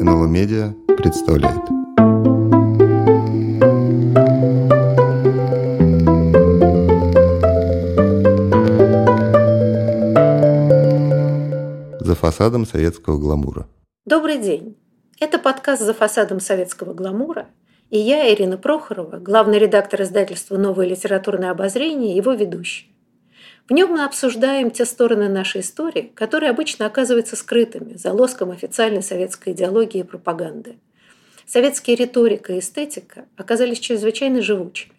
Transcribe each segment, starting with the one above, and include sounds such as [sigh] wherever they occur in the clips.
НЛО Медиа представляет. За фасадом советского гламура. Добрый день. Это подкаст «За фасадом советского гламура», и я, Ирина Прохорова, главный редактор издательства «Новое литературное обозрение» его ведущий. В нем мы обсуждаем те стороны нашей истории, которые обычно оказываются скрытыми за лоском официальной советской идеологии и пропаганды. Советские риторика и эстетика оказались чрезвычайно живучими.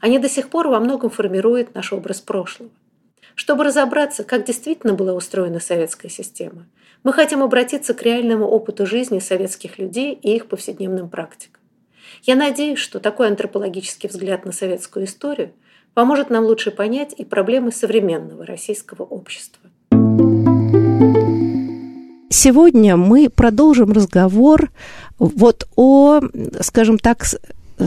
Они до сих пор во многом формируют наш образ прошлого. Чтобы разобраться, как действительно была устроена советская система, мы хотим обратиться к реальному опыту жизни советских людей и их повседневным практикам. Я надеюсь, что такой антропологический взгляд на советскую историю поможет нам лучше понять и проблемы современного российского общества. Сегодня мы продолжим разговор вот о, скажем так,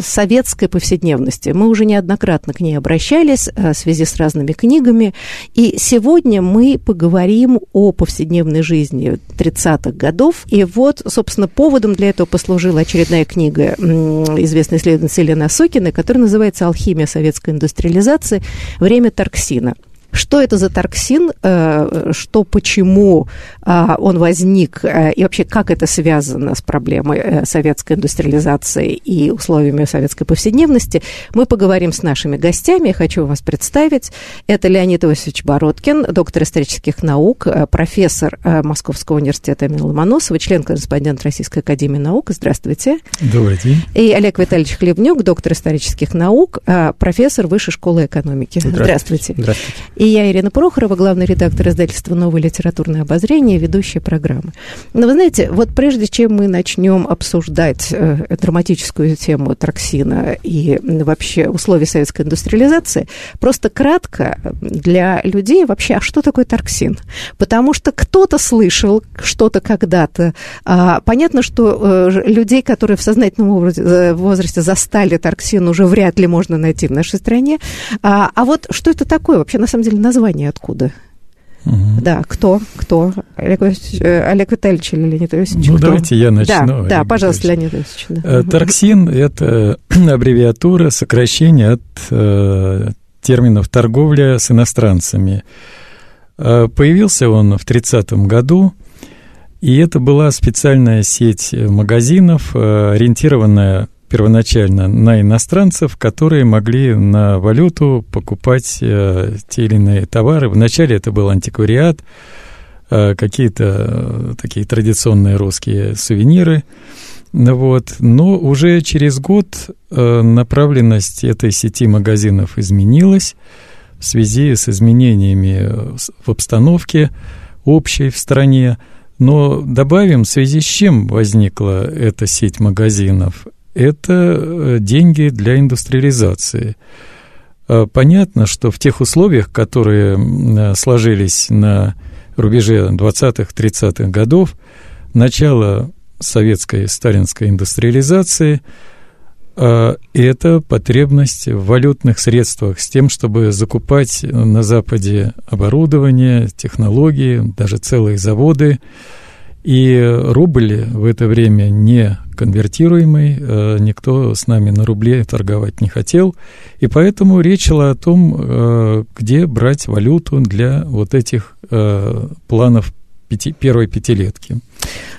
советской повседневности. Мы уже неоднократно к ней обращались э, в связи с разными книгами. И сегодня мы поговорим о повседневной жизни 30-х годов. И вот, собственно, поводом для этого послужила очередная книга известной исследовательницы Елены Осокиной, которая называется «Алхимия советской индустриализации. Время Тарксина». Что это за торксин, э, что, почему а, он возник, э, и вообще как это связано с проблемой э, советской индустриализации и условиями советской повседневности, мы поговорим с нашими гостями. Я хочу вас представить. Это Леонид Иосифович Бородкин, доктор исторических наук, профессор Московского университета имени Ломоносова, член-корреспондент Российской академии наук. Здравствуйте. Добрый день. И Олег Витальевич Хлебнюк, доктор исторических наук, профессор Высшей школы экономики. Здравствуйте. Здравствуйте. И и я, Ирина Прохорова, главный редактор издательства «Новое литературное обозрение», ведущая программы. Но вы знаете, вот прежде чем мы начнем обсуждать э, драматическую тему траксина и вообще условия советской индустриализации, просто кратко для людей вообще, а что такое тарксин? Потому что кто-то слышал что-то когда-то. А, понятно, что э, людей, которые в сознательном э, возрасте застали тарксин, уже вряд ли можно найти в нашей стране. А, а вот что это такое вообще, на самом деле, название откуда? Угу. Да, кто? Кто? Олег, э, Олег Витальевич или Леонид Иосифович? Ну, кто? давайте я начну. Да, да пожалуйста, Леонид Иосифович. Да. Э, Торксин – это [clears throat] аббревиатура, сокращение от э, терминов «торговля с иностранцами». Э, появился он в 30-м году, и это была специальная сеть магазинов, ориентированная первоначально на иностранцев, которые могли на валюту покупать э, те или иные товары. Вначале это был антиквариат, э, какие-то э, такие традиционные русские сувениры. Вот. Но уже через год э, направленность этой сети магазинов изменилась в связи с изменениями э, в обстановке общей в стране. Но добавим, в связи с чем возникла эта сеть магазинов это э, деньги для индустриализации. А, понятно, что в тех условиях, которые э, сложились на рубеже 20-30-х годов, начало советской сталинской индустриализации это потребность в валютных средствах с тем, чтобы закупать на Западе оборудование, технологии, даже целые заводы. И рубль в это время не конвертируемый, э, никто с нами на рубле торговать не хотел, и поэтому речь шла о том, э, где брать валюту для вот этих э, планов пяти, первой пятилетки.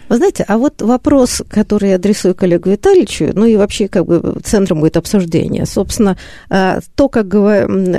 Вы знаете, а вот вопрос, который я адресую коллегу Витальевичу, ну и вообще как бы центром будет обсуждение. Собственно, а, то, как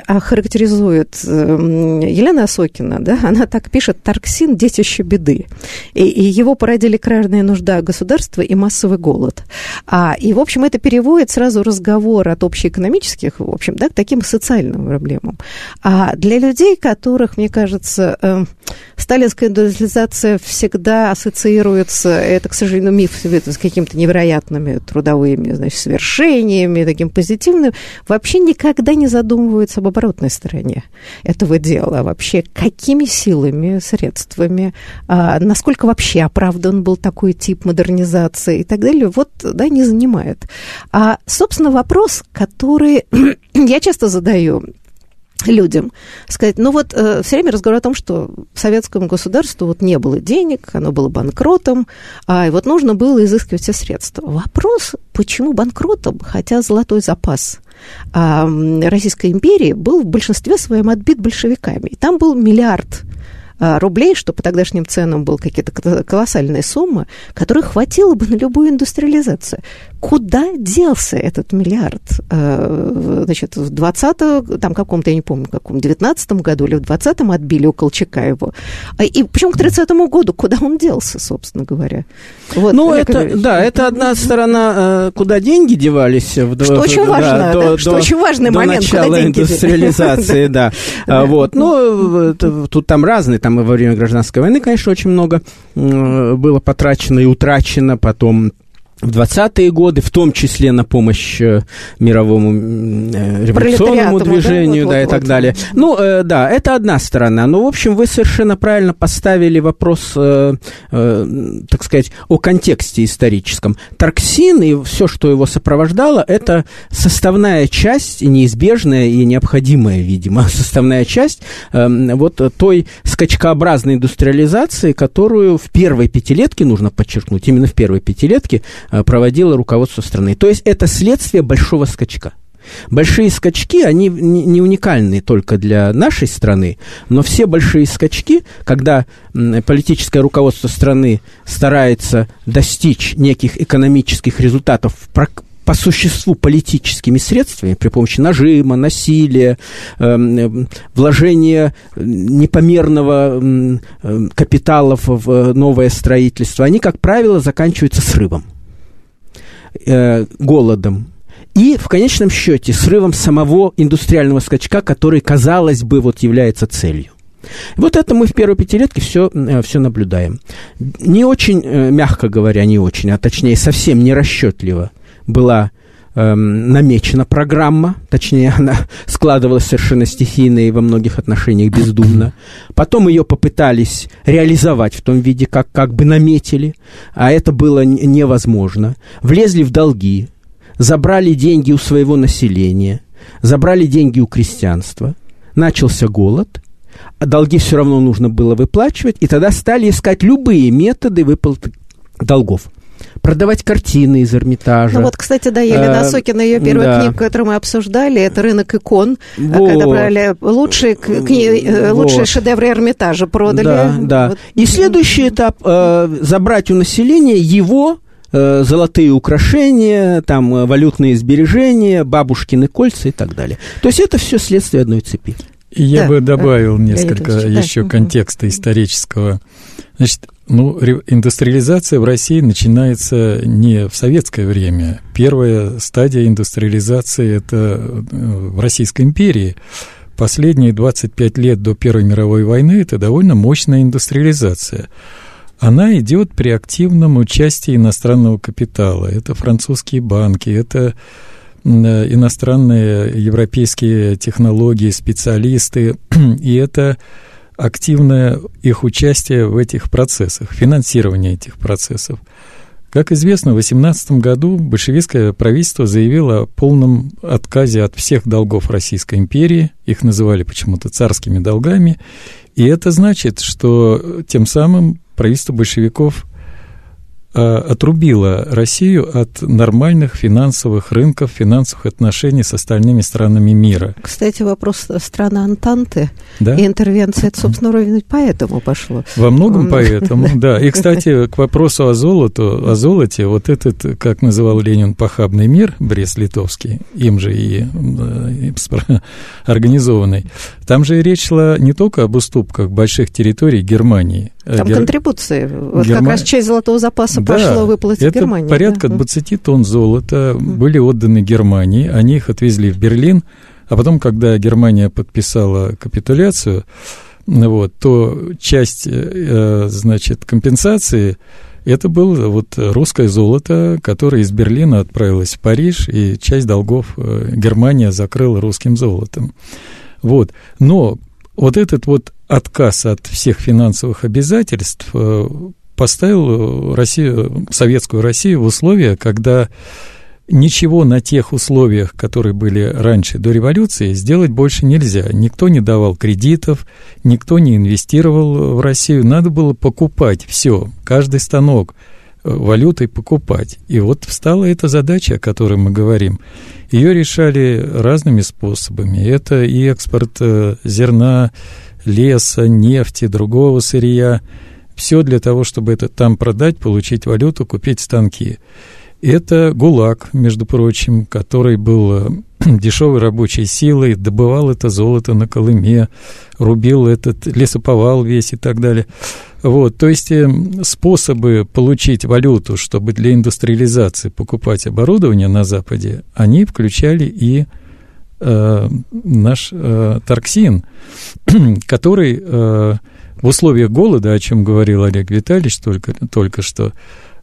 охарактеризует эм, Елена Осокина, да, [laughs] она так пишет «Тарксин – детище беды». И, и его породили крайняя нужда государства и массовый голод. А, и, в общем, это переводит сразу разговор от общеэкономических, в общем, да, к таким социальным проблемам. А для людей, которых, мне кажется, эм, сталинская индустриализация всегда ассоциируется это, к сожалению, миф с какими-то невероятными трудовыми значит, свершениями, таким позитивным, вообще никогда не задумываются об оборотной стороне этого дела. Вообще, какими силами, средствами, а, насколько вообще оправдан был такой тип модернизации и так далее, вот, да, не занимает. А, собственно, вопрос, который [clears throat] я часто задаю людям, сказать, ну вот э, все время разговор о том, что советскому государству вот не было денег, оно было банкротом, а и вот нужно было изыскивать все средства. Вопрос, почему банкротом, хотя золотой запас а, Российской империи был в большинстве своем отбит большевиками. И там был миллиард рублей, что по тогдашним ценам был какие-то колоссальные суммы, которых хватило бы на любую индустриализацию. Куда делся этот миллиард? А, значит, в 20 там каком-то, я не помню, каком, 19 году или в 20-м отбили у Колчака его. А, и причем к 30-му году, куда он делся, собственно говоря? Вот, ну, это, да, это одна сторона, куда деньги девались. В, что в, очень да, важно, до, да, что до, очень важный до момент, начала куда деньги индустриализации, да. [laughs] Вот, ну, тут там разные, там во время гражданской войны, конечно, очень много было потрачено и утрачено, потом в 20-е годы, в том числе на помощь э, мировому э, революционному движению, да, вот, да вот, и так вот. далее. Ну, э, да, это одна сторона. Но, в общем, вы совершенно правильно поставили вопрос, э, э, так сказать, о контексте историческом. Тарксин и все, что его сопровождало, это составная часть, неизбежная и необходимая, видимо, [laughs] составная часть э, вот той скачкообразной индустриализации, которую в первой пятилетке, нужно подчеркнуть, именно в первой пятилетке, проводило руководство страны. То есть это следствие большого скачка. Большие скачки, они не уникальны только для нашей страны, но все большие скачки, когда политическое руководство страны старается достичь неких экономических результатов по существу политическими средствами, при помощи нажима, насилия, эм, вложения непомерного капитала в новое строительство, они, как правило, заканчиваются срывом э, голодом и в конечном счете срывом самого индустриального скачка, который, казалось бы, вот является целью. Вот это мы в первой пятилетке все, э, все наблюдаем. Не очень, э, мягко говоря, не очень, а точнее совсем не расчетливо была эм, намечена программа, точнее, [laughs] она складывалась совершенно стихийно и во многих отношениях бездумно. Потом ее попытались реализовать в том виде, как, как бы наметили, а это было невозможно. Влезли в долги, забрали деньги у своего населения, забрали деньги у крестьянства, начался голод, а долги все равно нужно было выплачивать, и тогда стали искать любые методы выплаты долгов продавать картины из Эрмитажа. Ну вот, кстати, да, Елена а, Осокина, ее первая да. книга, которую мы обсуждали, это «Рынок икон», вот. когда брали лучшие, кни... Э, вот. лучшие шедевры Эрмитажа, продали. Да, да. Вот. И следующий этап э, – забрать у населения его э, золотые украшения, там валютные сбережения, бабушкины кольца и так далее. То есть это все следствие одной цепи. Я да, бы добавил да, несколько еще да. контекста исторического. Значит, ну, индустриализация в России начинается не в советское время. Первая стадия индустриализации – это э, в Российской империи. Последние 25 лет до Первой мировой войны – это довольно мощная индустриализация. Она идет при активном участии иностранного капитала. Это французские банки, это э, иностранные европейские технологии, специалисты, [clears throat] и это активное их участие в этих процессах, финансирование этих процессов. Как известно, в 18 году большевистское правительство заявило о полном отказе от всех долгов Российской империи, их называли почему-то царскими долгами, и это значит, что тем самым правительство большевиков – отрубила Россию от нормальных финансовых рынков, финансовых отношений с остальными странами мира. Кстати, вопрос страны Антанты да? и интервенция, это, собственно, ровно поэтому пошло. Во многом поэтому, [laughs] да. И, кстати, к вопросу о, золоту, о золоте, вот этот, как называл Ленин, похабный мир, Брест-Литовский, им же и, и организованный, там же речь шла не только об уступках больших территорий Германии, там Гер... контрибуции. Вот Герма... как раз часть золотого запаса да, пошло выплатить это Германии. порядка да? 20 тонн золота mm. были отданы Германии, они их отвезли в Берлин, а потом, когда Германия подписала капитуляцию, вот, то часть, э, значит, компенсации это было вот русское золото, которое из Берлина отправилось в Париж, и часть долгов э, Германия закрыла русским золотом. Вот. Но вот этот вот отказ от всех финансовых обязательств э, поставил Россию, советскую Россию в условия, когда ничего на тех условиях, которые были раньше до революции, сделать больше нельзя. Никто не давал кредитов, никто не инвестировал в Россию. Надо было покупать все, каждый станок э, валютой покупать. И вот встала эта задача, о которой мы говорим. Ее решали разными способами. Это и экспорт э, зерна, леса, нефти, другого сырья. Все для того, чтобы это там продать, получить валюту, купить станки. Это ГУЛАГ, между прочим, который был э, [clears throat] дешевой рабочей силой, добывал это золото на Колыме, рубил этот лесоповал весь и так далее. Вот, то есть э, способы получить валюту, чтобы для индустриализации покупать оборудование на Западе, они включали и э, наш э, торксин, [clears throat] который э, в условиях голода, о чем говорил Олег Витальевич только, только что,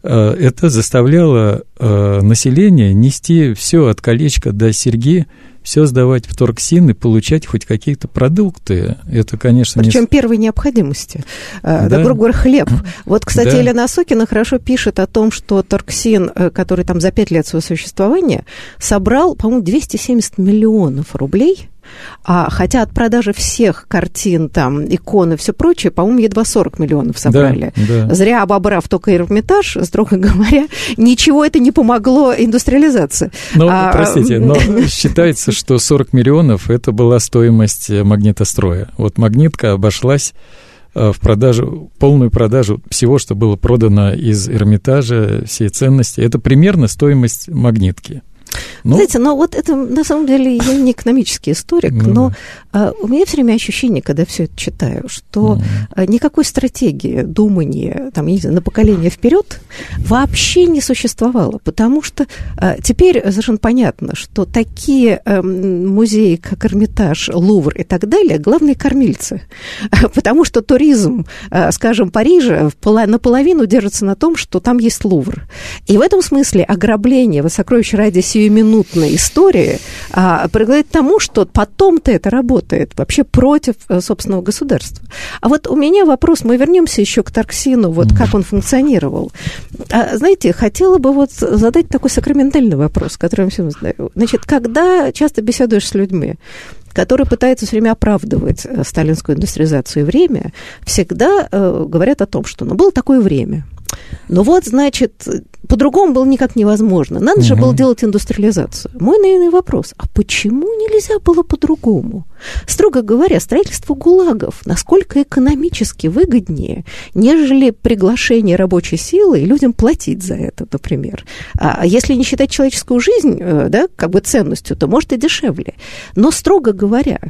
это заставляло э, население нести все от колечка до серьги, все сдавать в торксин и получать хоть какие-то продукты. Это, конечно, Причем не... первой необходимости. Э, да. да, грубо говоря, хлеб. Вот, кстати, да. Елена Осокина хорошо пишет о том, что торксин, который там за пять лет своего существования, собрал, по-моему, 270 миллионов рублей а, хотя от продажи всех картин, там, икон и все прочее, по-моему, едва 40 миллионов собрали. Да, да. Зря обобрав только Эрмитаж, строго [laughs] говоря, ничего это не помогло индустриализации. Ну, а, простите, но [laughs] считается, что 40 миллионов – это была стоимость магнитостроя. Вот магнитка обошлась э, в продажу, полную продажу всего, что было продано из Эрмитажа, всей ценности. Это примерно стоимость магнитки. Ну, Знаете, но вот это на самом деле я не экономический историк, ну, но а, у меня все время ощущение, когда все это читаю, что ну. никакой стратегии думания там, не знаю, на поколение вперед вообще не существовало, потому что а, теперь совершенно понятно, что такие а, музеи, как Эрмитаж, Лувр и так далее, главные кормильцы, [laughs] потому что туризм, а, скажем, Парижа наполовину держится на том, что там есть Лувр. И в этом смысле ограбление в сокровищ ради сиюминутной истории а, приводит к тому, что потом-то это работает вообще против э, собственного государства. А вот у меня вопрос, мы вернемся еще к Тарксину, вот как он функционировал. А, знаете, хотела бы вот задать такой сакраментальный вопрос, который я всем задаю. Значит, когда часто беседуешь с людьми, которые пытаются все время оправдывать э, сталинскую индустриализацию и время, всегда э, говорят о том, что ну, было такое время. Но вот, значит, по-другому было никак невозможно. Надо угу. же было делать индустриализацию. Мой наивный вопрос, а почему нельзя было по-другому? Строго говоря, строительство ГУЛАГов насколько экономически выгоднее, нежели приглашение рабочей силы и людям платить за это, например. А если не считать человеческую жизнь, э, да, как бы ценностью, то может и дешевле. Но, строго говоря,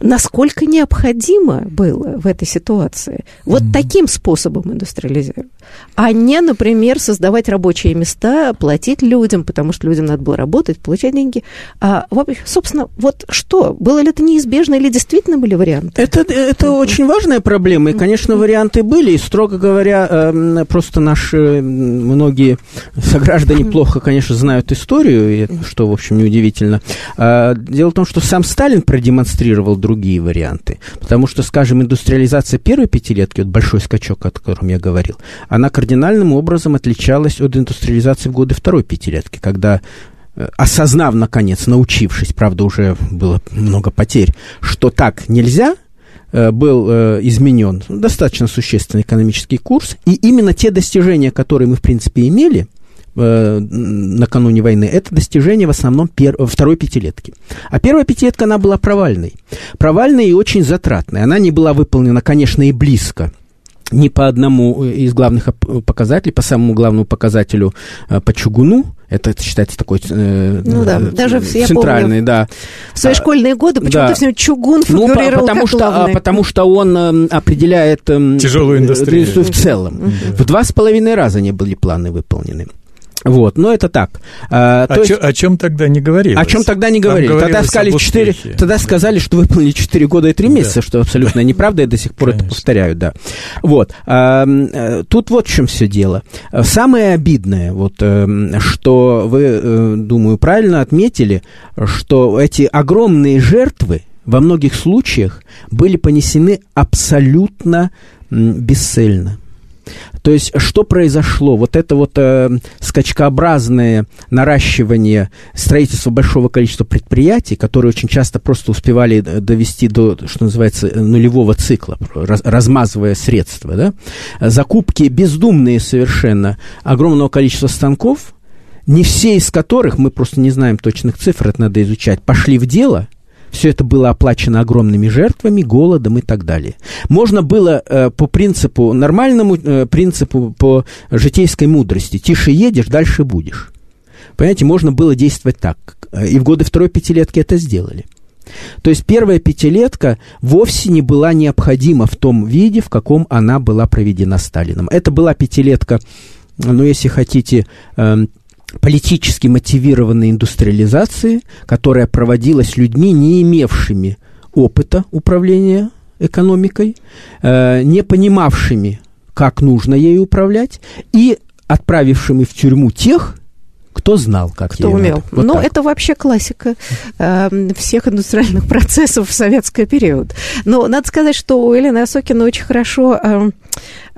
насколько необходимо было в этой ситуации вот mm-hmm. таким способом индустриализировать, а не, например, создавать рабочие места, платить людям, потому что людям надо было работать, получать деньги. А, собственно, вот что? Было ли это неизбежно или действительно были варианты? Это, это mm-hmm. очень важная проблема, и, конечно, варианты были, и, строго говоря, эм, просто наши многие сограждане плохо, конечно, знают историю, что, в общем, неудивительно. А, дело в том, что сам Сталин продемонстрировал другие варианты. Потому что, скажем, индустриализация первой пятилетки, вот большой скачок, о котором я говорил, она кардинальным образом отличалась от индустриализации в годы второй пятилетки, когда э, осознав, наконец, научившись, правда, уже было много потерь, что так нельзя, э, был э, изменен достаточно существенный экономический курс, и именно те достижения, которые мы, в принципе, имели, э, накануне войны, это достижение в основном пер, второй пятилетки. А первая пятилетка, она была провальной. Провальной и очень затратной. Она не была выполнена, конечно, и близко ни по одному из главных показателей, по самому главному показателю э, по чугуну, это считается такой э, ну, да, э, даже центральный, помню, да. В свои школьные годы почему-то да. все чугун ну, потому что, главный. потому что он э, определяет э, тяжелую индустрию в целом. Mm-hmm. В два с половиной раза не были планы выполнены. Вот, но это так. А, о, есть, чё, о чем тогда не говорили? О чем тогда не говорили? Тогда сказали, 4, тогда да. сказали, что выполнили 4 года и 3 месяца, да. что абсолютно неправда, я до сих пор Конечно. это повторяю, да. Вот. А, тут вот в чем все дело. Самое обидное, вот, эм, что вы, э, думаю, правильно отметили, что эти огромные жертвы во многих случаях были понесены абсолютно бесцельно. То есть, что произошло? Вот это вот э, скачкообразное наращивание строительства большого количества предприятий, которые очень часто просто успевали э, довести до, что называется, нулевого цикла, раз, размазывая средства, да? закупки бездумные совершенно огромного количества станков, не все из которых, мы просто не знаем точных цифр, это надо изучать, пошли в дело – все это было оплачено огромными жертвами, голодом и так далее. Можно было э, по принципу, нормальному э, принципу, по житейской мудрости, тише едешь, дальше будешь. Понимаете, можно было действовать так. И в годы второй пятилетки это сделали. То есть первая пятилетка вовсе не была необходима в том виде, в каком она была проведена Сталином. Это была пятилетка, ну, если хотите, э, политически мотивированной индустриализации, которая проводилась людьми, не имевшими опыта управления экономикой, э, не понимавшими, как нужно ею управлять, и отправившими в тюрьму тех, кто знал, как Кто умел. Вот Но так. это вообще классика э, всех индустриальных [laughs] процессов в советский период. Но надо сказать, что у Елены Осокина очень хорошо э,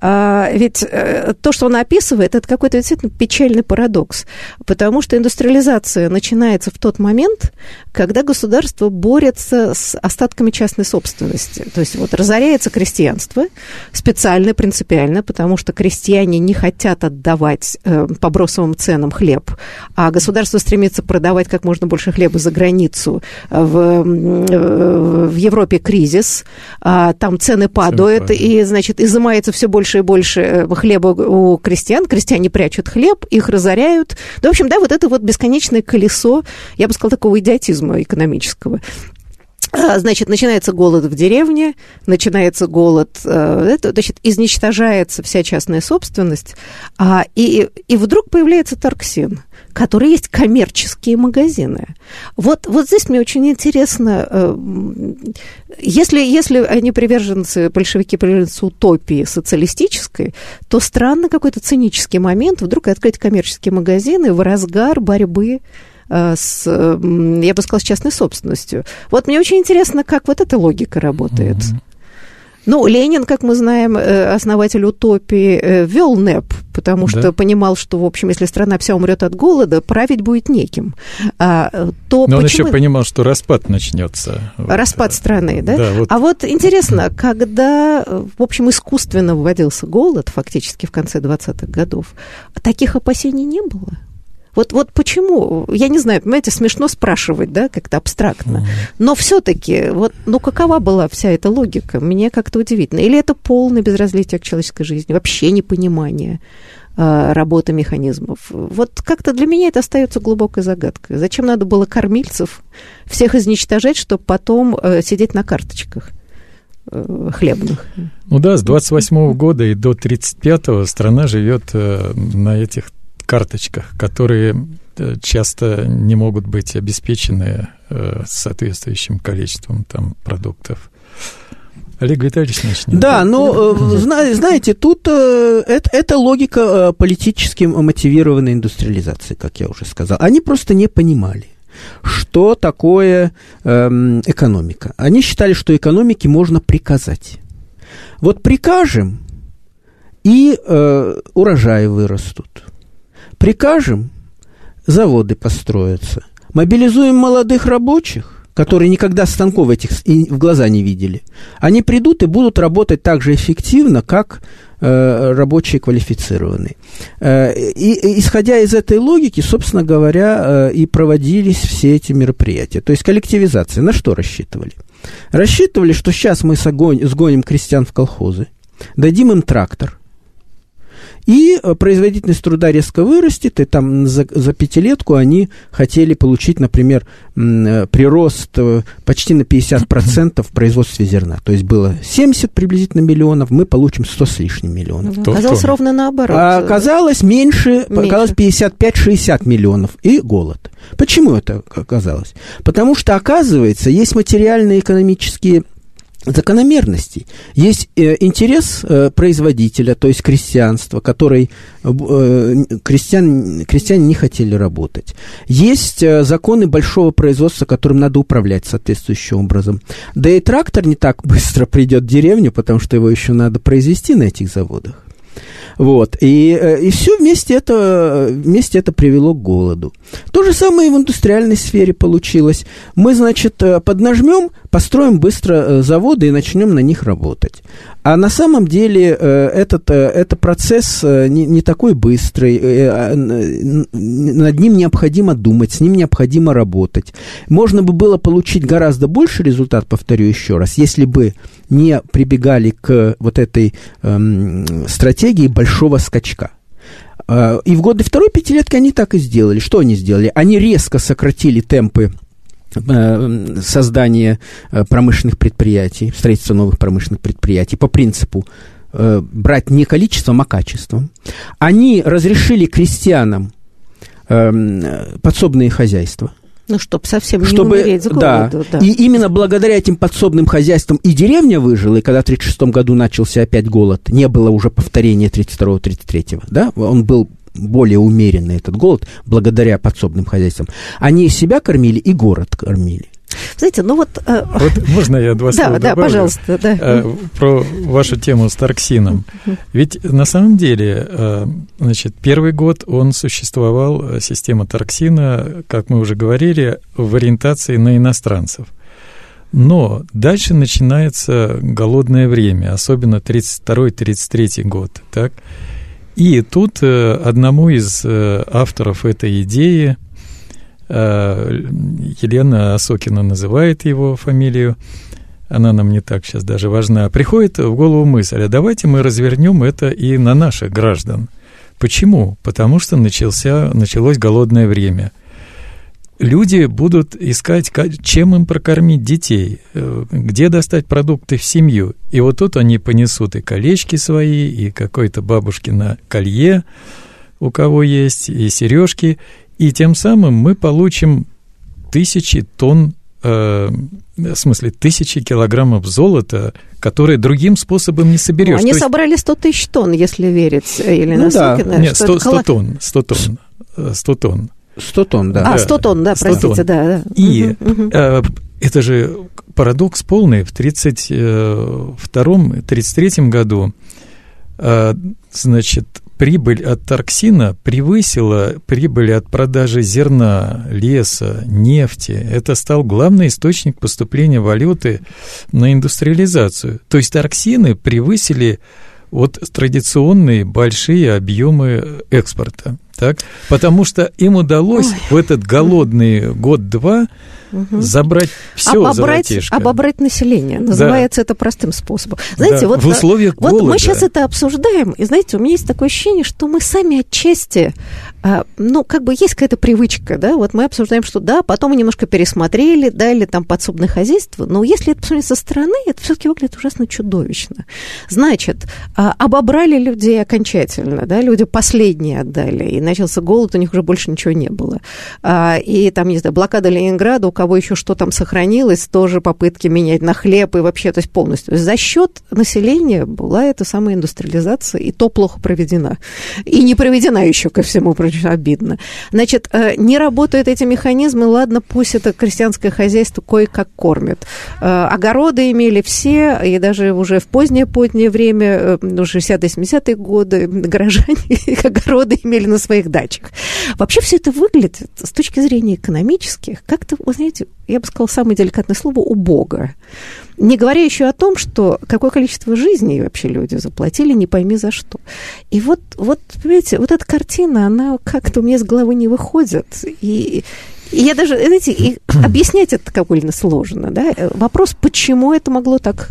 ведь э, то, что он описывает, это какой-то действительно печальный парадокс, потому что индустриализация начинается в тот момент, когда государство борется с остатками частной собственности. То есть вот разоряется крестьянство специально, принципиально, потому что крестьяне не хотят отдавать э, по бросовым ценам хлеб, а государство стремится продавать как можно больше хлеба за границу. В, в Европе кризис, а там цены падают, и, значит, изымается все больше больше и больше э, хлеба у крестьян, крестьяне прячут хлеб, их разоряют. Да, в общем, да, вот это вот бесконечное колесо, я бы сказала, такого идиотизма экономического. А, значит, начинается голод в деревне, начинается голод, э, это, значит, изничтожается вся частная собственность, а, и, и вдруг появляется торксин, который есть коммерческие магазины. Вот, вот здесь мне очень интересно, э, если, если они приверженцы, большевики приверженцы утопии социалистической, то странно какой-то цинический момент вдруг открыть коммерческие магазины в разгар борьбы с, я бы сказала, с частной собственностью. Вот мне очень интересно, как вот эта логика работает. Mm-hmm. Ну, Ленин, как мы знаем, э, основатель утопии, э, вел НЭП, потому да. что понимал, что, в общем, если страна вся умрет от голода, править будет неким. А, то Но почему... он еще понимал, что распад начнется. Распад вот. страны, да? да вот. А вот интересно, когда, в общем, искусственно вводился голод, фактически в конце 20-х годов, таких опасений не было? Вот, вот почему, я не знаю, понимаете, смешно спрашивать, да, как-то абстрактно. Но все-таки, вот, ну какова была вся эта логика? Мне как-то удивительно. Или это полное безразличие к человеческой жизни, вообще непонимание э, работы механизмов. Вот как-то для меня это остается глубокой загадкой. Зачем надо было кормильцев всех изничтожать, чтобы потом э, сидеть на карточках? Э, хлебных. Ну да, с 28 -го года и до 35-го страна живет э, на этих карточках, которые э, часто не могут быть обеспечены э, соответствующим количеством там, продуктов. Олег Витальевич начнет. Да, но э, знаете, тут это, это логика политически мотивированной индустриализации, как я уже сказал. Они просто не понимали что такое эм, экономика. Они считали, что экономике можно приказать. Вот прикажем, и э, урожаи вырастут. Прикажем, заводы построятся. Мобилизуем молодых рабочих, которые никогда станков этих в глаза не видели. Они придут и будут работать так же эффективно, как э, рабочие квалифицированные. Э, и, исходя из этой логики, собственно говоря, э, и проводились все эти мероприятия. То есть коллективизация. На что рассчитывали? Рассчитывали, что сейчас мы сгоним крестьян в колхозы, дадим им трактор, и э, производительность труда резко вырастет, и там за, за пятилетку они хотели получить, например, э, прирост э, почти на 50% в производстве зерна. То есть было 70 приблизительно миллионов, мы получим 100 с лишним миллионов. Ну, оказалось ровно наоборот. А оказалось меньше, меньше. оказалось 55-60 миллионов и голод. Почему это оказалось? Потому что, оказывается, есть материальные экономические закономерностей. Есть э, интерес э, производителя, то есть крестьянства, который э, крестьян, крестьяне не хотели работать. Есть законы большого производства, которым надо управлять соответствующим образом. Да и трактор не так быстро придет в деревню, потому что его еще надо произвести на этих заводах. Вот. И, э, и все вместе это, вместе это привело к голоду. То же самое и в индустриальной сфере получилось. Мы, значит, э, поднажмем, построим быстро э, заводы и начнем на них работать. А на самом деле этот, это процесс не, не такой быстрый, а, над ним необходимо думать, с ним необходимо работать. Можно бы было получить гораздо больше результат, повторю еще раз, если бы не прибегали к вот этой эм, стратегии большого скачка. Э, и в годы второй пятилетки они так и сделали. Что они сделали? Они резко сократили темпы э, создания э, промышленных предприятий, строительства новых промышленных предприятий по принципу брать не количеством, а качеством. Они разрешили крестьянам эм, подсобные хозяйства. Ну, чтобы совсем чтобы, не умереть с голоду. Да. да. И именно благодаря этим подсобным хозяйствам и деревня выжила, и когда в 1936 году начался опять голод, не было уже повторения 32-33, да, он был более умеренный этот голод, благодаря подсобным хозяйствам. Они себя кормили и город кормили. Знаете, ну вот... Э, вот можно я два [laughs] слова Да, да, пожалуйста. Да. Э, про вашу тему с Тарксином. Ведь на самом деле, э, значит, первый год он существовал, система Тарксина, как мы уже говорили, в ориентации на иностранцев. Но дальше начинается голодное время, особенно 32-33 год, так? И тут одному из авторов этой идеи, Э, Елена Осокина называет его фамилию, она нам не так сейчас даже важна, приходит в голову мысль, а давайте мы развернем это и на наших граждан. Почему? Потому что начался, началось голодное время. Люди будут искать, чем им прокормить детей, э, где достать продукты в семью. И вот тут они понесут и колечки свои, и какой-то бабушкино колье, у кого есть, и сережки, и тем самым мы получим тысячи тонн, э, в смысле, тысячи килограммов золота, которые другим способом не соберешь. Ну, они есть... собрали 100 тысяч тонн, если верить Елене ну, да. Нет, 100, 100 тонн, 100 тонн, 100 тонн. 100 тонн, да. А, 100 тонн, да, 100 простите, тонн. да, да. И угу, Э, это же парадокс полный. В 1932-1933 году, э, значит, прибыль от торксина превысила прибыль от продажи зерна, леса, нефти. Это стал главный источник поступления валюты на индустриализацию. То есть торксины превысили вот традиционные большие объемы экспорта. Так? Потому что им удалось Ой. в этот голодный год-два угу. забрать все обобрать, обобрать население. Называется да. это простым способом. Знаете, да. вот, в условиях вот голода. мы сейчас это обсуждаем, и знаете, у меня есть такое ощущение, что мы сами отчасти ну, как бы есть какая-то привычка, да, вот мы обсуждаем, что да, потом мы немножко пересмотрели, дали там подсобное хозяйство, но если это посмотреть со стороны, это все-таки выглядит ужасно чудовищно. Значит, а, обобрали людей окончательно, да, люди последние отдали, и начался голод, у них уже больше ничего не было. А, и там, не знаю, блокада Ленинграда, у кого еще что там сохранилось, тоже попытки менять на хлеб и вообще, то есть полностью. За счет населения была эта самая индустриализация, и то плохо проведена. И не проведена еще ко всему прочему очень обидно. Значит, э, не работают эти механизмы, ладно, пусть это крестьянское хозяйство кое-как кормит. Э, огороды имели все, и даже уже в позднее-позднее время, ну, 60-70-е годы, горожане [laughs] огороды имели на своих дачах. Вообще все это выглядит с точки зрения экономических как-то, вы знаете, я бы сказала самое деликатное слово, убого. Не говоря еще о том, что какое количество жизней вообще люди заплатили, не пойми за что. И вот, вот понимаете, вот эта картина, она как-то у меня с головы не выходит. И, и я даже, знаете, и [clears throat] объяснять это довольно сложно. Да? Вопрос, почему это могло так...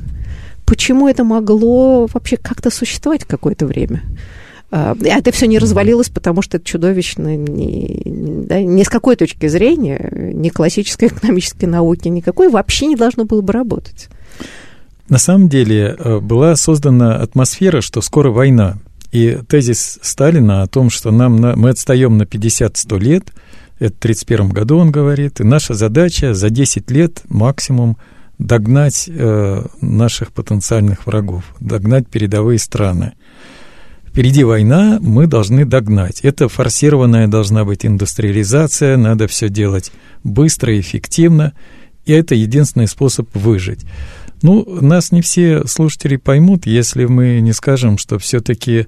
Почему это могло вообще как-то существовать какое-то время? А, это все не развалилось, потому что это чудовищно ни, да, ни с какой точки зрения, ни классической экономической науки, никакой вообще не должно было бы работать. На самом деле э, была создана атмосфера, что скоро война. И тезис Сталина о том, что нам на, мы отстаем на 50-100 лет, это в 1931 году он говорит, и наша задача за 10 лет максимум догнать э, наших потенциальных врагов, догнать передовые страны. Впереди война, мы должны догнать. Это форсированная должна быть индустриализация, надо все делать быстро и эффективно, и это единственный способ выжить. Ну, нас не все слушатели поймут, если мы не скажем, что все-таки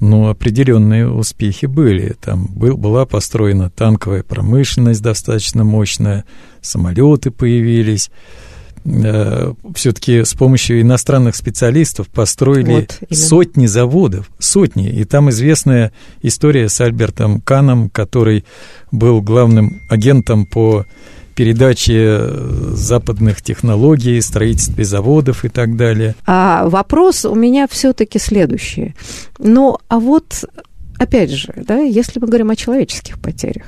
но определенные успехи были. Там был, была построена танковая промышленность достаточно мощная, самолеты появились. Э, Все-таки с помощью иностранных специалистов построили вот, сотни заводов, сотни. И там известная история с Альбертом Каном, который был главным агентом по передаче э, западных технологий, строительстве заводов и так далее. А вопрос у меня все-таки следующий. Ну, а вот, опять же, да, если мы говорим о человеческих потерях,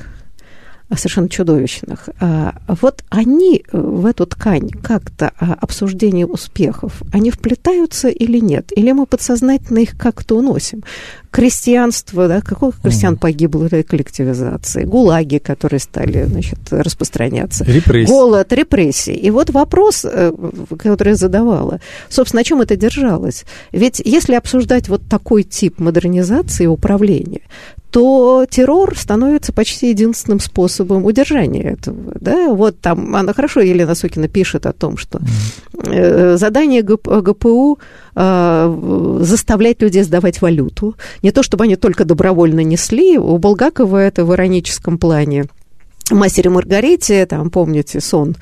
совершенно чудовищных. А, вот они э, в эту ткань как-то а, обсуждение успехов, они вплетаются или нет? Или мы подсознательно их как-то уносим? Крестьянство, да, какого крестьян погибло этой коллективизации? Гулаги, которые стали, значит, распространяться. Репрессии. Голод, репрессии. И вот вопрос, э, который я задавала, собственно, на чем это держалось? Ведь если обсуждать вот такой тип модернизации и управления, то террор становится почти единственным способом удержания этого. Да? Вот там, она хорошо, Елена Сокина пишет о том, что э, задание ГП, ГПУ э, заставлять людей сдавать валюту. Не то, чтобы они только добровольно несли. У Булгакова это в ироническом плане мастере Маргарите, там, помните, сон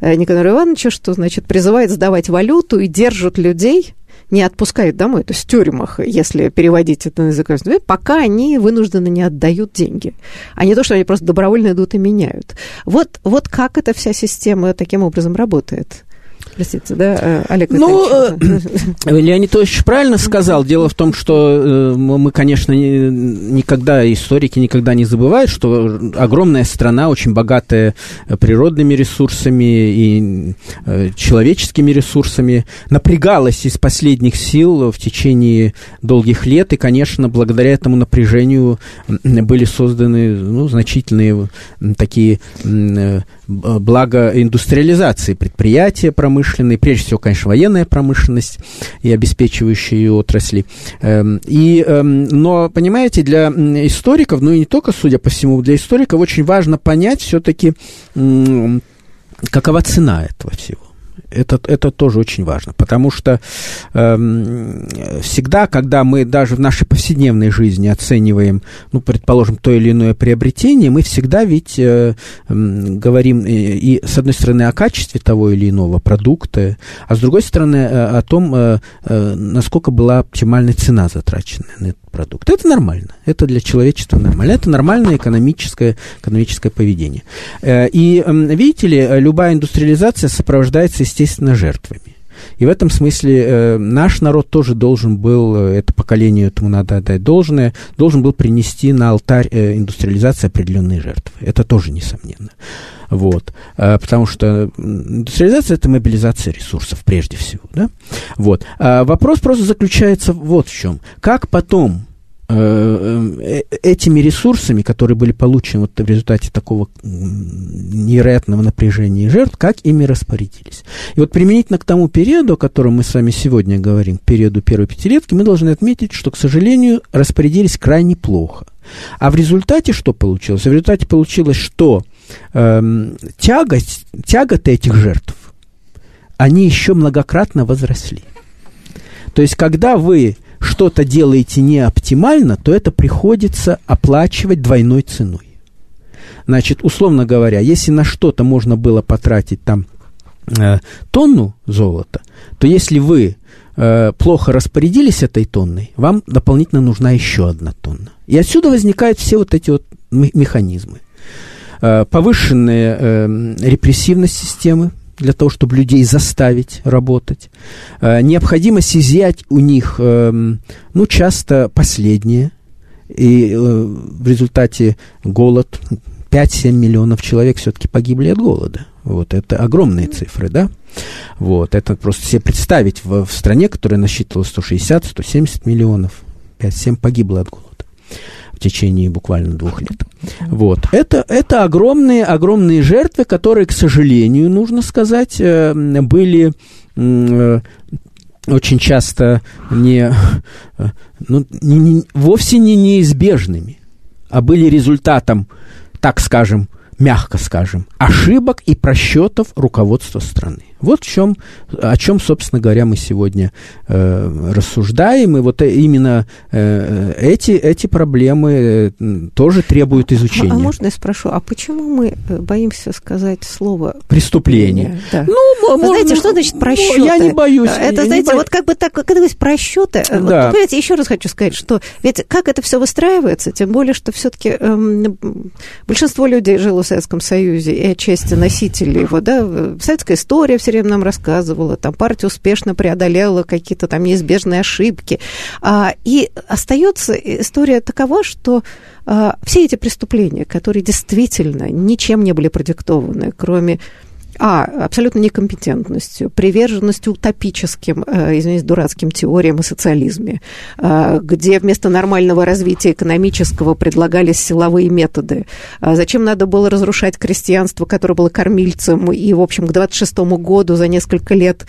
э, Николая Ивановича, что, значит, призывает сдавать валюту и держат людей не отпускают домой, то есть в тюрьмах, если переводить это на язык, пока они вынуждены не отдают деньги, а не то, что они просто добровольно идут и меняют. Вот, вот как эта вся система таким образом работает? Простите, да, э, Олег Ну, э, [laughs] Леонид Ильич правильно сказал. Дело в том, что э, мы, конечно, никогда, историки никогда не забывают, что огромная страна, очень богатая природными ресурсами и человеческими ресурсами, напрягалась из последних сил в течение долгих лет, и, конечно, благодаря этому напряжению были созданы ну, значительные такие благо индустриализации предприятия промышленные, прежде всего, конечно, военная промышленность и обеспечивающие ее отрасли. Эм, и, эм, но, понимаете, для историков, ну и не только, судя по всему, для историков очень важно понять все-таки, какова цена этого всего. Это, это тоже очень важно, потому что э, всегда, когда мы даже в нашей повседневной жизни оцениваем, ну, предположим, то или иное приобретение, мы всегда ведь э, э, говорим и, и, с одной стороны, о качестве того или иного продукта, а с другой стороны, э, о том, э, э, насколько была оптимальная цена затрачена на этот продукт. Это нормально, это для человечества нормально, это нормальное экономическое, экономическое поведение. Э, и, видите ли, любая индустриализация сопровождается, естественно, жертвами. И в этом смысле э, наш народ тоже должен был, э, это поколение, этому надо отдать должное, должен был принести на алтарь э, индустриализации определенные жертвы. Это тоже несомненно. Вот. Э, потому что индустриализация – это мобилизация ресурсов прежде всего. Да? Вот. А вопрос просто заключается вот в чем. Как потом этими ресурсами, которые были получены вот в результате такого невероятного напряжения жертв, как ими распорядились. И вот применительно к тому периоду, о котором мы с вами сегодня говорим, периоду первой пятилетки, мы должны отметить, что, к сожалению, распорядились крайне плохо. А в результате что получилось? В результате получилось, что э, тягость, тяготы этих жертв, они еще многократно возросли. То есть, когда вы что-то делаете не оптимально, то это приходится оплачивать двойной ценой. Значит, условно говоря, если на что-то можно было потратить там э, тонну золота, то если вы э, плохо распорядились этой тонной, вам дополнительно нужна еще одна тонна. И отсюда возникают все вот эти вот механизмы. Э, повышенная э, репрессивность системы, для того, чтобы людей заставить работать. Э, необходимость изъять у них, эм, ну, часто последнее, и э, в результате голод, 5-7 миллионов человек все-таки погибли от голода. Вот это огромные цифры, да? Вот, это просто себе представить в, в стране, которая насчитывала 160-170 миллионов, 5-7 погибло от голода течение буквально двух лет. Вот. Это, это огромные, огромные жертвы, которые, к сожалению, нужно сказать, э, были э, очень часто не, э, ну, не, не, вовсе не неизбежными, а были результатом, так скажем, мягко скажем, ошибок и просчетов руководства страны. Вот в чем, о чем, собственно говоря, мы сегодня э, рассуждаем. И вот именно э, эти, эти проблемы э, тоже требуют а изучения. А, а можно я спрошу, а почему мы э, боимся сказать слово преступление? Да. Ну, Вы знаете, что значит просчеты? Я не боюсь. Это, знаете, бо... вот как бы так, когда говорить просчеты, да. вот, понимаете, еще раз хочу сказать, что ведь как это все выстраивается, тем более, что все-таки эм, большинство людей жило в Советском Союзе и отчасти носители его, да, советская история все время нам рассказывала, там партия успешно преодолела какие-то там неизбежные ошибки. А, и остается история такова, что а, все эти преступления, которые действительно ничем не были продиктованы, кроме а, абсолютно некомпетентностью, приверженностью утопическим, э, извините, дурацким теориям о социализме, э, где вместо нормального развития экономического предлагались силовые методы. А зачем надо было разрушать крестьянство, которое было кормильцем, и, в общем, к 26 году за несколько лет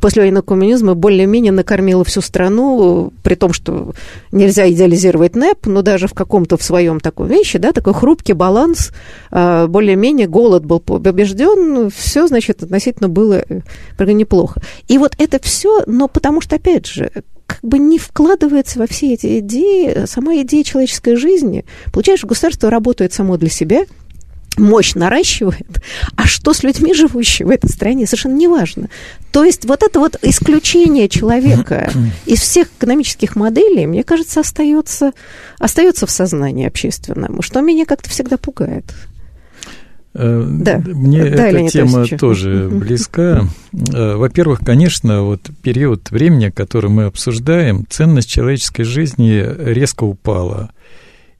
после военного коммунизма более-менее накормила всю страну, при том, что нельзя идеализировать НЭП, но даже в каком-то в своем таком вещи, да, такой хрупкий баланс, а, более-менее голод был побежден, все, значит, относительно было э, неплохо. И вот это все, но потому что, опять же, как бы не вкладывается во все эти идеи, сама идея человеческой жизни. Получаешь, государство работает само для себя – мощь наращивает, а что с людьми, живущими в этой стране, совершенно неважно. То есть вот это вот исключение человека из всех экономических моделей, мне кажется, остается, остается в сознании общественном, что меня как-то всегда пугает. Э, да. Мне да, эта тема тоже близка. Э, во-первых, конечно, вот период времени, который мы обсуждаем, ценность человеческой жизни резко упала.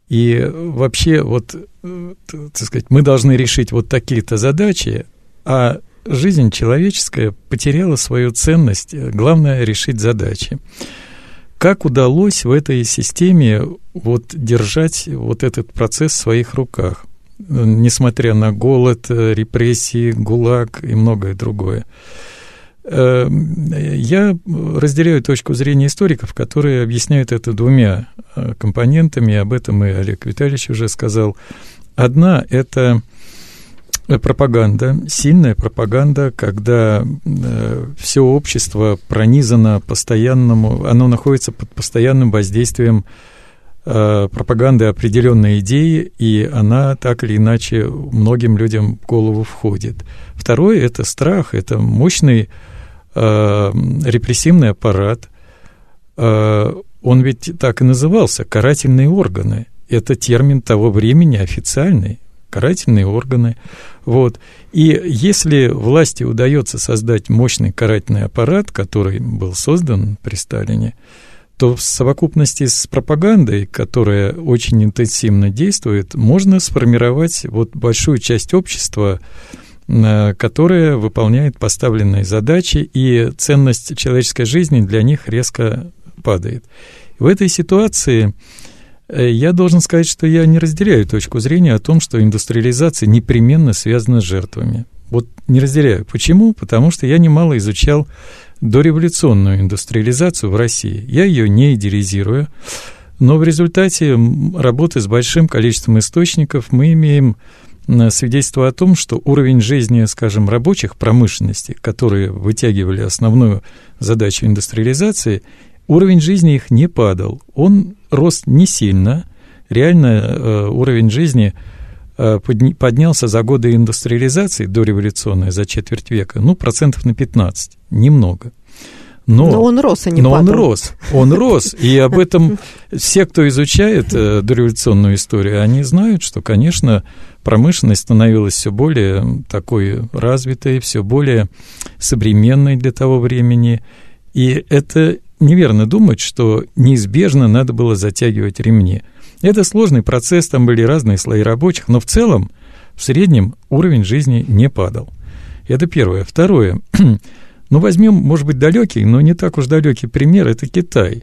И вообще, вот, э, так сказать, мы должны решить вот такие-то задачи, а жизнь человеческая потеряла свою ценность. Главное решить задачи. Как удалось в этой системе вот держать вот этот процесс в своих руках, несмотря на голод, репрессии, ГУЛАГ и многое другое? Эм, я разделяю точку зрения историков, которые объясняют это двумя э, компонентами, об этом и Олег Витальевич уже сказал. Одна – это пропаганда, сильная пропаганда, когда э, все общество пронизано постоянному, оно находится под постоянным воздействием э, пропаганды определенной идеи, и она так или иначе многим людям в голову входит. Второе – это страх, это мощный Э, репрессивный аппарат, э, он ведь так и назывался, карательные органы. Это термин того времени официальный, карательные органы. Вот. И если власти удается создать мощный карательный аппарат, который был создан при Сталине, то в совокупности с пропагандой, которая очень интенсивно действует, можно сформировать вот большую часть общества, Э, которая выполняет поставленные задачи, и ценность человеческой жизни для них резко падает. В этой ситуации э, я должен сказать, что я не разделяю точку зрения о том, что индустриализация непременно связана с жертвами. Вот не разделяю. Почему? Потому что я немало изучал дореволюционную индустриализацию в России. Я ее не идеализирую, но в результате работы с большим количеством источников мы имеем свидетельство о том, что уровень жизни, скажем, рабочих промышленности, которые вытягивали основную задачу индустриализации, уровень жизни их не падал. Он рос не сильно. Реально э, уровень жизни э, поднялся за годы индустриализации дореволюционной, за четверть века, ну, процентов на 15, немного. Но, но он рос, а не Но падал. он рос, он рос. И об этом все, кто изучает э, дореволюционную историю, они знают, что, конечно, промышленность становилась все более такой развитой, все более современной для того времени. И это неверно думать, что неизбежно надо было затягивать ремни. Это сложный процесс, там были разные слои рабочих, но в целом, в среднем уровень жизни не падал. Это первое. Второе. Ну, возьмем, может быть, далекий, но не так уж далекий пример, это Китай.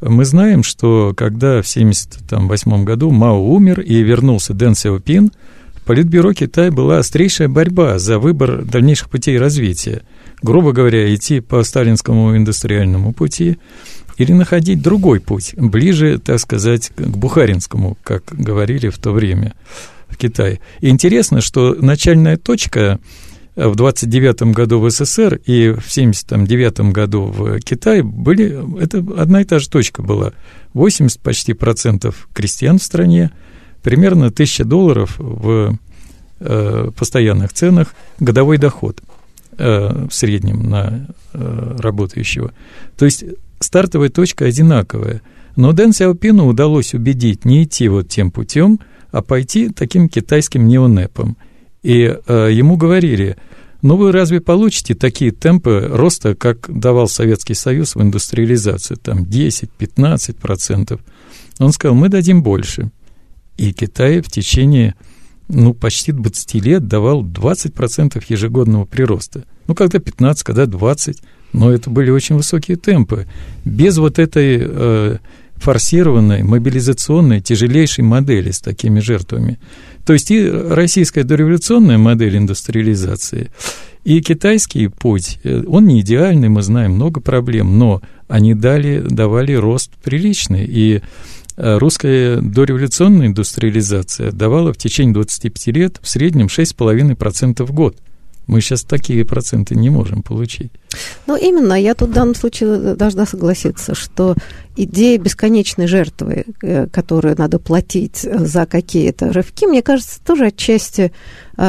Мы знаем, что когда в 1978 году Мао умер и вернулся Дэн Сяопин, в Политбюро Китая была острейшая борьба за выбор дальнейших путей развития. Грубо говоря, идти по сталинскому индустриальному пути или находить другой путь, ближе, так сказать, к бухаринскому, как говорили в то время в Китае. И интересно, что начальная точка в 29 году в СССР и в 79 году в Китае были, это одна и та же точка была. 80 почти процентов крестьян в стране, примерно 1000 долларов в э, постоянных ценах годовой доход э, в среднем на э, работающего. То есть стартовая точка одинаковая. Но Дэн Сяопину удалось убедить не идти вот тем путем, а пойти таким китайским неонепом. И э, ему говорили, ну вы разве получите такие темпы роста, как давал Советский Союз в индустриализацию, там 10-15%? Он сказал, мы дадим больше. И Китай в течение ну, почти 20 лет давал 20% ежегодного прироста. Ну, когда 15, когда 20, но это были очень высокие темпы. Без вот этой э, форсированной, мобилизационной, тяжелейшей модели с такими жертвами. То есть и российская дореволюционная модель индустриализации, и китайский путь, э, он не идеальный, мы знаем, много проблем, но они дали, давали рост приличный. И э, русская дореволюционная индустриализация давала в течение 25 лет в среднем 6,5% в год – мы сейчас такие проценты не можем получить. Ну, именно, я тут в данном случае должна согласиться, что идея бесконечной жертвы, э, которую надо платить за какие-то рывки, мне кажется, тоже отчасти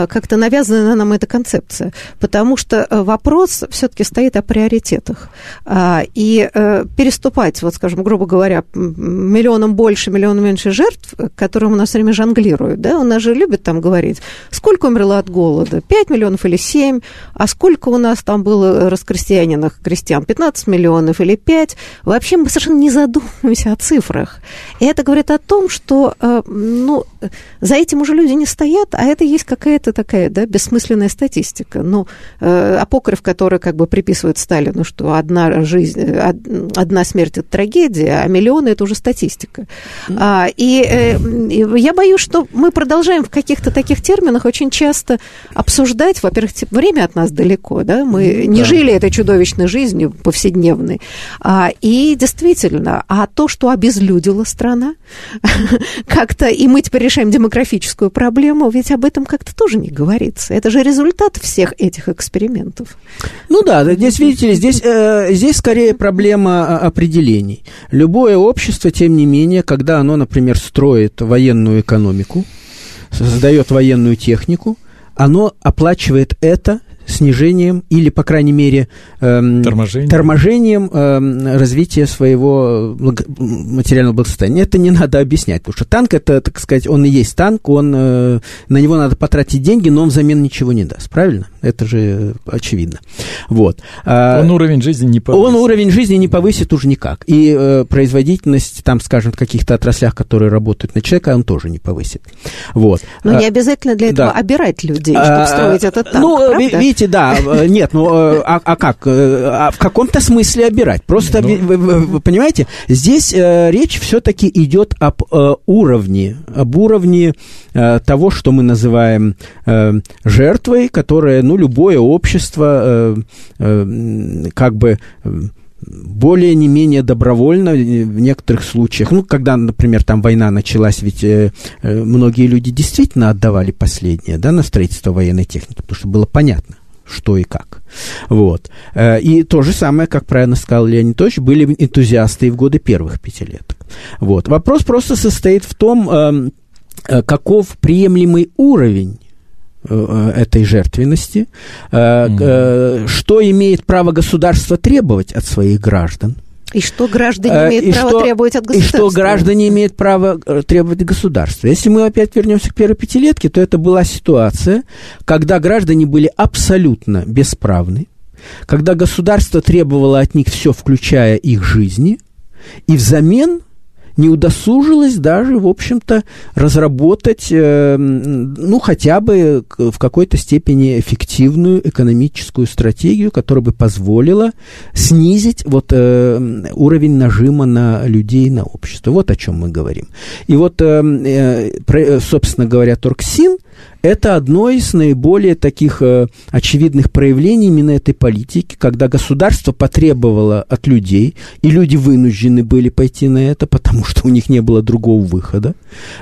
как-то навязана нам эта концепция, потому что э, вопрос все-таки стоит о приоритетах. А, и переступать, вот, скажем, грубо говоря, миллионом больше, миллионом меньше жертв, которым у нас все время жонглируют, да, у нас же любят там говорить, сколько умерло от голода, 5 миллионов или 7, а сколько у нас там было раскрестьянинах крестьян, 15 миллионов или 5, вообще мы совершенно не задумываемся о цифрах. И это говорит о том, что э, ну, за этим уже люди не стоят, а это есть какая-то такая да, бессмысленная статистика. Ну, э, апокриф, который как бы приписывает Сталину, что одна жизнь, одна смерть – это трагедия, а миллионы – это уже статистика. А, и, э, я боюсь, что мы продолжаем в каких-то таких терминах очень часто обсуждать, во-первых, время от нас далеко, да, мы не жили этой чудовищной жизнью повседневной, а, и действительно, а то, что обезлюдила страна, [laughs] как-то, и мы теперь решаем демографическую проблему, ведь об этом как-то тоже не говорится. Это же результат всех этих экспериментов. Ну да, здесь, видите ли, здесь, э, здесь скорее проблема а, определений. Любое общество, тем не менее, когда оно, например, строит военную экономику, создает военную технику, оно оплачивает это снижением или, по крайней мере, эм, торможением, торможением эм, развития своего благо- материального благосостояния. Это не надо объяснять, потому что танк, это, так сказать, он и есть танк, он, э, на него надо потратить деньги, но он взамен ничего не даст, правильно? Это же очевидно. Вот. А, он уровень жизни не повысит. Он уровень жизни не повысит уже никак. И э, производительность, там, скажем, в каких-то отраслях, которые работают на человека, он тоже не повысит. Вот. Но а, не обязательно для этого да. обирать людей, чтобы а, строить этот танк, Ну, правда? видите, да, э, нет, ну, э, а, а как? Э, а в каком-то смысле обирать. Просто, ну... вы, вы, вы понимаете, здесь э, речь все-таки идет об э, уровне, об уровне э, того, что мы называем э, жертвой, которая, ну, любое общество э, э, как бы более не менее добровольно в некоторых случаях. Ну, когда, например, там война началась, ведь э, многие люди действительно отдавали последнее, да, на строительство военной техники, потому что было понятно, что и как. Вот. Э, и то же самое, как правильно сказал Леонид Ильич, были энтузиасты и в годы первых пятилеток. Вот. Вопрос просто состоит в том, эм, э, каков приемлемый уровень э, этой жертвенности, mm-hmm. что имеет право государство требовать от своих граждан – и что граждане э, имеют и право что, требовать от государства? И что граждане имеют право э, требовать от государства. Если мы опять вернемся к первой пятилетке, то это была ситуация, когда граждане были абсолютно бесправны, когда государство требовало от них все, включая их жизни, и взамен не удосужилась даже, в общем-то, разработать, э, ну, хотя бы в какой-то степени эффективную экономическую стратегию, которая бы позволила снизить вот э, уровень нажима на людей, на общество. Вот о чем мы говорим. И вот, э, собственно говоря, Торксин – это одно из наиболее таких э, очевидных проявлений именно этой политики, когда государство потребовало от людей, и люди вынуждены были пойти на это, потому что у них не было другого выхода,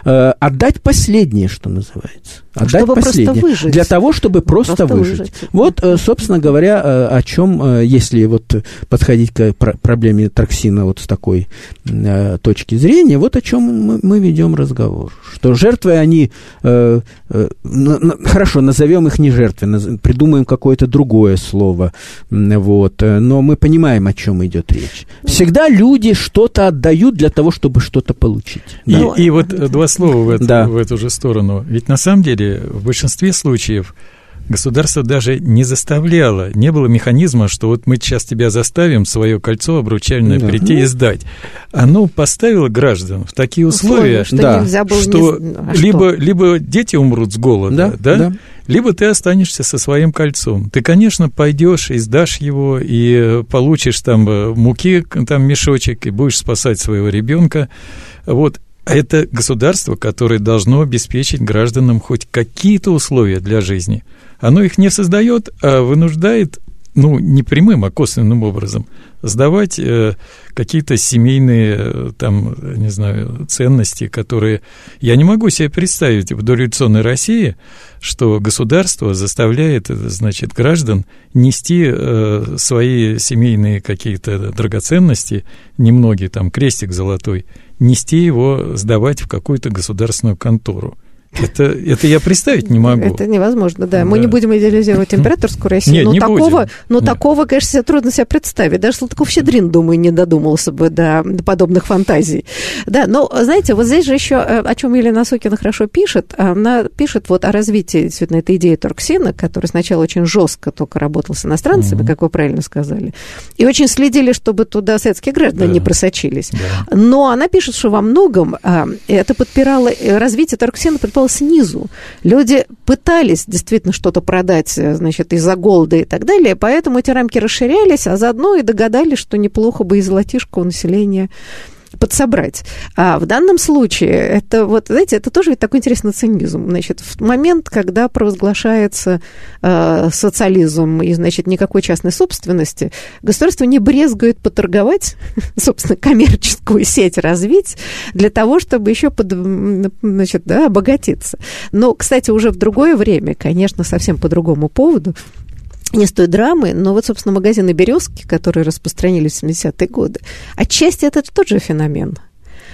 э, отдать последнее, что называется. Отдать чтобы последнее. просто выжить. Для того, чтобы просто, Просто выжить. выжить. Вот, э, собственно говоря, э, о чем, э, если вот подходить к пр- проблеме Траксина вот с такой э, точки зрения, вот о чем мы, мы ведем разговор. Что жертвы они, э, э, хорошо, назовем их не жертвы, придумаем какое-то другое слово, вот, э, но мы понимаем, о чем идет речь. Всегда люди что-то отдают для того, чтобы что-то получить. И, Да. и вот э, два слова в эту, Да. в эту же сторону. Ведь на самом деле в большинстве случаев государство даже не заставляло, не было механизма, что вот мы сейчас тебя заставим свое кольцо обручальное Да. прийти Ну. и сдать. Оно поставило граждан в такие условия, что Да. нельзя было... что, не... а либо, либо дети умрут с голода, Да, да. либо ты останешься со своим кольцом. Ты, конечно, пойдешь и сдашь его, и э, получишь там э, муки, там мешочек, и будешь спасать своего ребенка. Вот. Это государство, которое должно обеспечить гражданам хоть какие-то условия для жизни. Оно их не создает, а вынуждает, ну, не прямым, а косвенным образом, сдавать э, какие-то семейные, э, там, не знаю, ценности, которые... Я не могу себе представить в дореволюционной России, что государство заставляет, э, значит, граждан нести э, свои семейные какие-то драгоценности, немногие, там, крестик золотой, нести его, сдавать в какую-то государственную контору. Это, это я представить не могу. Это невозможно, да. Мы Да. не будем идеализировать [laughs] императорскую Россию, Нет, но не такого, будем. но Нет. такого, конечно, себе трудно себе представить. Даже Салтыков-Щедрин, думаю, не додумался бы до, до подобных фантазий. Да, но, знаете, вот здесь же еще, э, о чем Елена Сокина хорошо пишет, она пишет вот о развитии действительно этой идеи Торксина, который сначала очень жестко только работал с иностранцами, Мгм. как вы правильно сказали, и очень следили, чтобы туда советские граждане Да. не просочились. Да. Но она пишет, что во многом а, это подпирало, э, развитие торксина подпирало снизу. Люди пытались действительно что-то продать, э, значит, из-за голода и так далее, поэтому эти рамки расширялись, а заодно и догадались, что неплохо бы и золотишко у населения подсобрать. А в данном случае это вот, знаете, это тоже такой интересный цинизм. Значит, в момент, когда провозглашается э, социализм и, значит, никакой частной собственности, государство не брезгует поторговать, [laughs] собственно, коммерческую сеть развить для того, чтобы еще под, значит, да, обогатиться. Но, кстати, уже в другое время, конечно, совсем по другому поводу, не с той драмы, но вот, собственно, магазины «Березки», которые распространились в 70-е годы, отчасти это же феномен.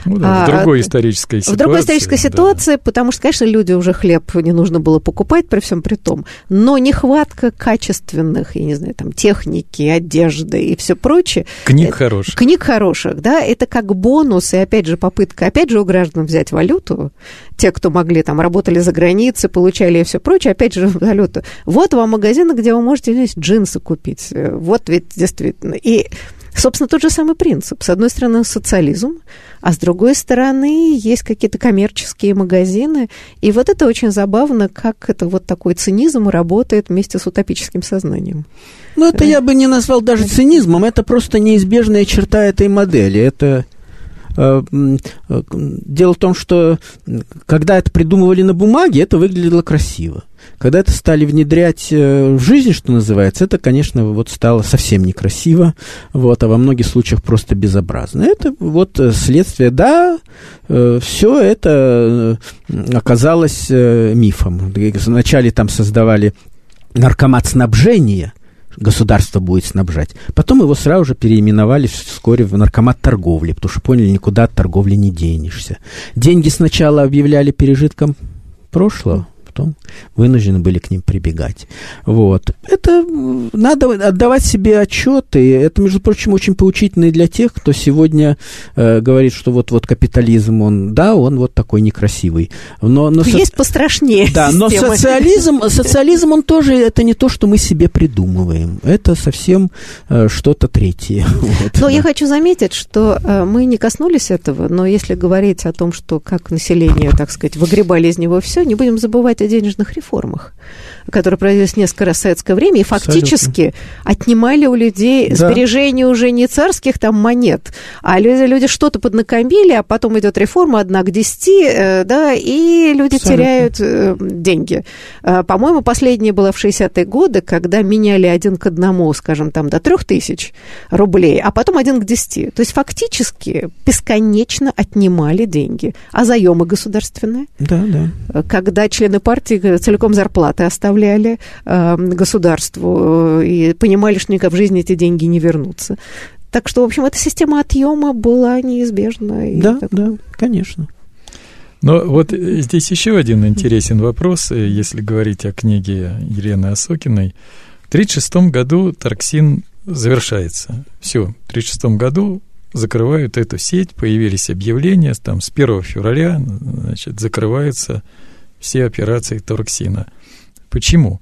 Ну да, А, в другой а, исторической ситуации. В другой исторической да. ситуации, потому что, конечно, люди уже хлеб не нужно было покупать при всем при том, но нехватка качественных, я не знаю, там, техники, одежды и все прочее. Книг э, хороших. Книг хороших, да, это как бонус, и опять же попытка, опять же, у граждан взять валюту, те, кто могли, там, работали за границей, получали и все прочее, опять же, [laughs] валюту. Вот вам магазины, где вы можете здесь джинсы купить. Э, Вот ведь действительно. И Собственно, тот же самый принцип. С одной стороны, социализм, а с другой стороны, есть какие-то коммерческие магазины. И вот это очень забавно, как это вот такой цинизм работает вместе с утопическим сознанием. Ну, это я бы не назвал даже цинизмом, это просто неизбежная черта этой модели. Это э, э, Дело в том, что когда это придумывали на бумаге, это выглядело красиво. Когда это стали внедрять э, в жизнь, что называется, это, конечно, вот стало совсем некрасиво, вот, а во многих случаях просто безобразно. Это вот э, следствие, да, все это э, оказалось э, мифом. Вначале там создавали наркомат снабжения, государство будет снабжать. Потом его сразу же переименовали вскоре в наркомат торговли, потому что поняли, никуда от торговли не денешься. Деньги сначала объявляли пережитком прошлого, потом вынуждены были к ним прибегать. Вот. Это надо отдавать себе отчет, и это, между прочим, очень поучительно и для тех, кто сегодня э, говорит, что вот-вот капитализм, он, да, он вот такой некрасивый. Но, но со- Есть пострашнее да, но системы. социализм, социализм, он тоже, это не то, что мы себе придумываем. Это совсем э, что-то третье. [laughs] Вот. Но я хочу заметить, что э, мы не коснулись этого, но если говорить о том, что как население, так сказать, выгребали из него все, не будем забывать о денежных реформах, которые проводились несколько раз в советское время и фактически Абсолютно. отнимали у людей да. сбережения уже не царских там монет, а люди, люди что-то поднакомили, а потом идет реформа одна к десяти, э, да, и люди Абсолютно. теряют э, деньги. Э, по-моему, последняя была в 60-е годы, когда меняли один к одному, скажем, там до трех тысяч рублей, а потом один к десяти. То есть фактически бесконечно отнимали деньги. А заемы государственные? Да, да. Когда члены партии целиком зарплаты оставляли э, государству э, и понимали, что никак в жизни эти деньги не вернутся. Так что, в общем, эта система отъема была неизбежна. Да, так... да, конечно. Но вот здесь еще один интересен вопрос, э, если говорить о книге Елены Осокиной. В 1936 году Тарксин завершается. Все, в 1936 году закрывают эту сеть, появились объявления, там с 1 февраля значит, закрываются все операции Торксина. Почему?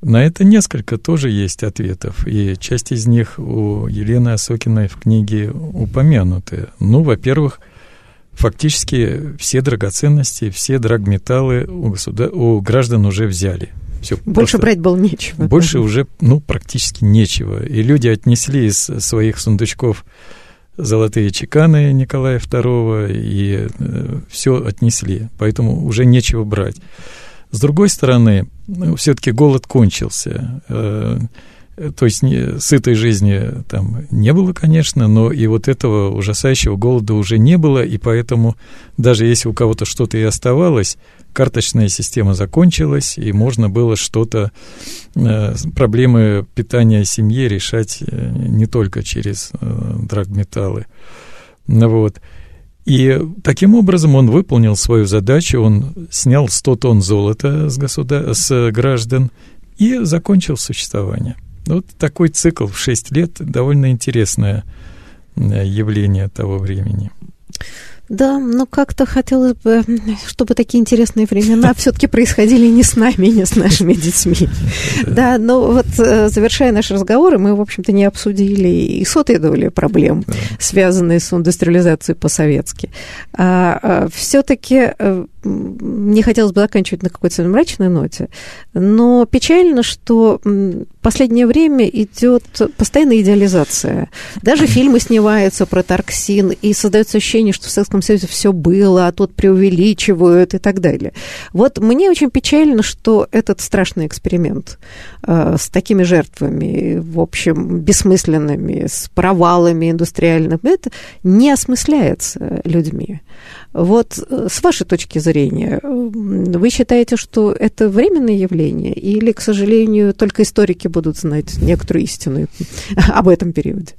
На это несколько тоже есть ответов, и часть из них у Елены Осокиной в книге упомянуты. Ну, во-первых, фактически все драгоценности, все драгметаллы у, государ... у граждан уже взяли. Все больше брать было нечего. Больше уже, ну, практически нечего. И люди отнесли из своих сундучков золотые чеканы Николая II и э, все отнесли, поэтому уже нечего брать. С другой стороны, ну, все-таки голод кончился. Э, то есть не, сытой жизни там не было, конечно, но и вот этого ужасающего голода уже не было, и поэтому даже если у кого-то что-то и оставалось, карточная система закончилась, и можно было что-то, э, проблемы питания семьи решать э, не только через э, драгметаллы. Вот. И таким образом он выполнил свою задачу, он снял 100 тонн золота с, государ... с граждан и закончил существование. Вот такой цикл в 6 лет довольно интересное явление того времени. Да, но как-то хотелось бы, чтобы такие интересные времена все-таки происходили не с нами, не с нашими детьми. Да, но вот э, завершая наш разговор, мы, в общем-то, не обсудили и сотой доли проблем, связанные с индустриализацией по-советски. А, а все-таки э, не хотелось бы заканчивать на какой-то мрачной ноте, но печально, что в последнее время идет постоянная идеализация. Даже [clears throat] фильмы снимаются про Тарксин, и создается ощущение, что в Советском Союзе все было, а тут преувеличивают и так далее. Вот мне очень печально, что этот страшный эксперимент э, с такими жертвами, в общем, бессмысленными, с провалами индустриальными, это не осмысляется людьми. Вот э, с вашей точки зрения, вы считаете, что это временное явление, или, к сожалению, только историки будут знать некоторую истину об этом периоде?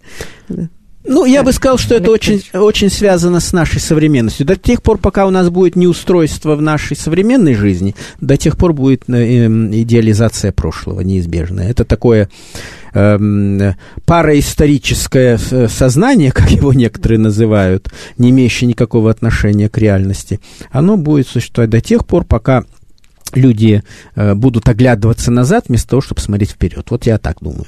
Ну, я бы сказал, что это очень, очень связано с нашей современностью. До тех пор, пока у нас будет неустройство в нашей современной жизни, до тех пор будет э, эм, идеализация прошлого неизбежная. Это такое э, параисторическое сознание, как его некоторые называют, не имеющее никакого отношения к реальности. Оно будет существовать до тех пор, пока люди э, будут оглядываться назад вместо того, чтобы смотреть вперед. Вот я так думаю.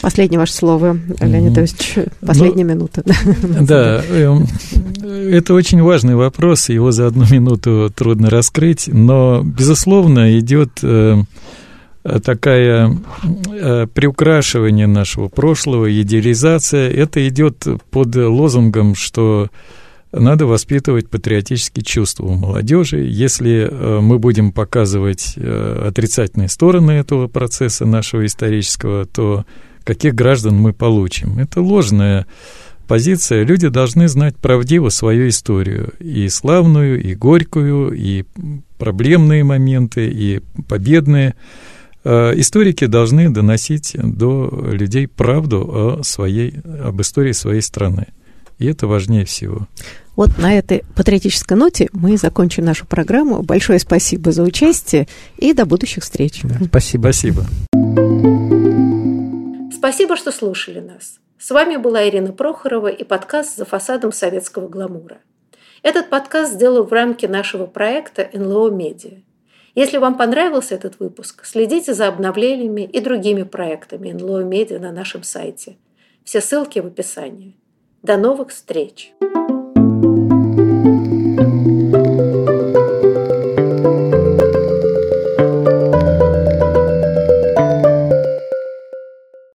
Последнее ваше слово, Леонид Ильич, последняя ну, минута. [laughs] Да, эм, это очень важный вопрос, его за одну минуту трудно раскрыть, но, безусловно, идет э, такая э, приукрашивание нашего прошлого, идеализация. Это идет под лозунгом, что надо воспитывать патриотические чувства у молодежи. Если э, мы будем показывать отрицательные стороны этого процесса нашего исторического, то каких граждан мы получим. Это ложная позиция. Люди должны знать правдиво свою историю. И славную, и горькую, и проблемные моменты, и победные. Э, историки должны доносить до людей правду о своей, об истории своей страны. И это важнее всего. Вот на этой патриотической ноте мы закончим нашу программу. Большое спасибо за участие и до будущих встреч. Да, спасибо. Спасибо. Спасибо, что слушали нас. С вами была Ирина Прохорова и подкаст «За фасадом советского гламура». Этот подкаст сделал в рамке нашего проекта НЛО Медиа. Если вам понравился этот выпуск, следите за обновлениями и другими проектами НЛО Медиа на нашем сайте. Все ссылки в описании. До новых встреч!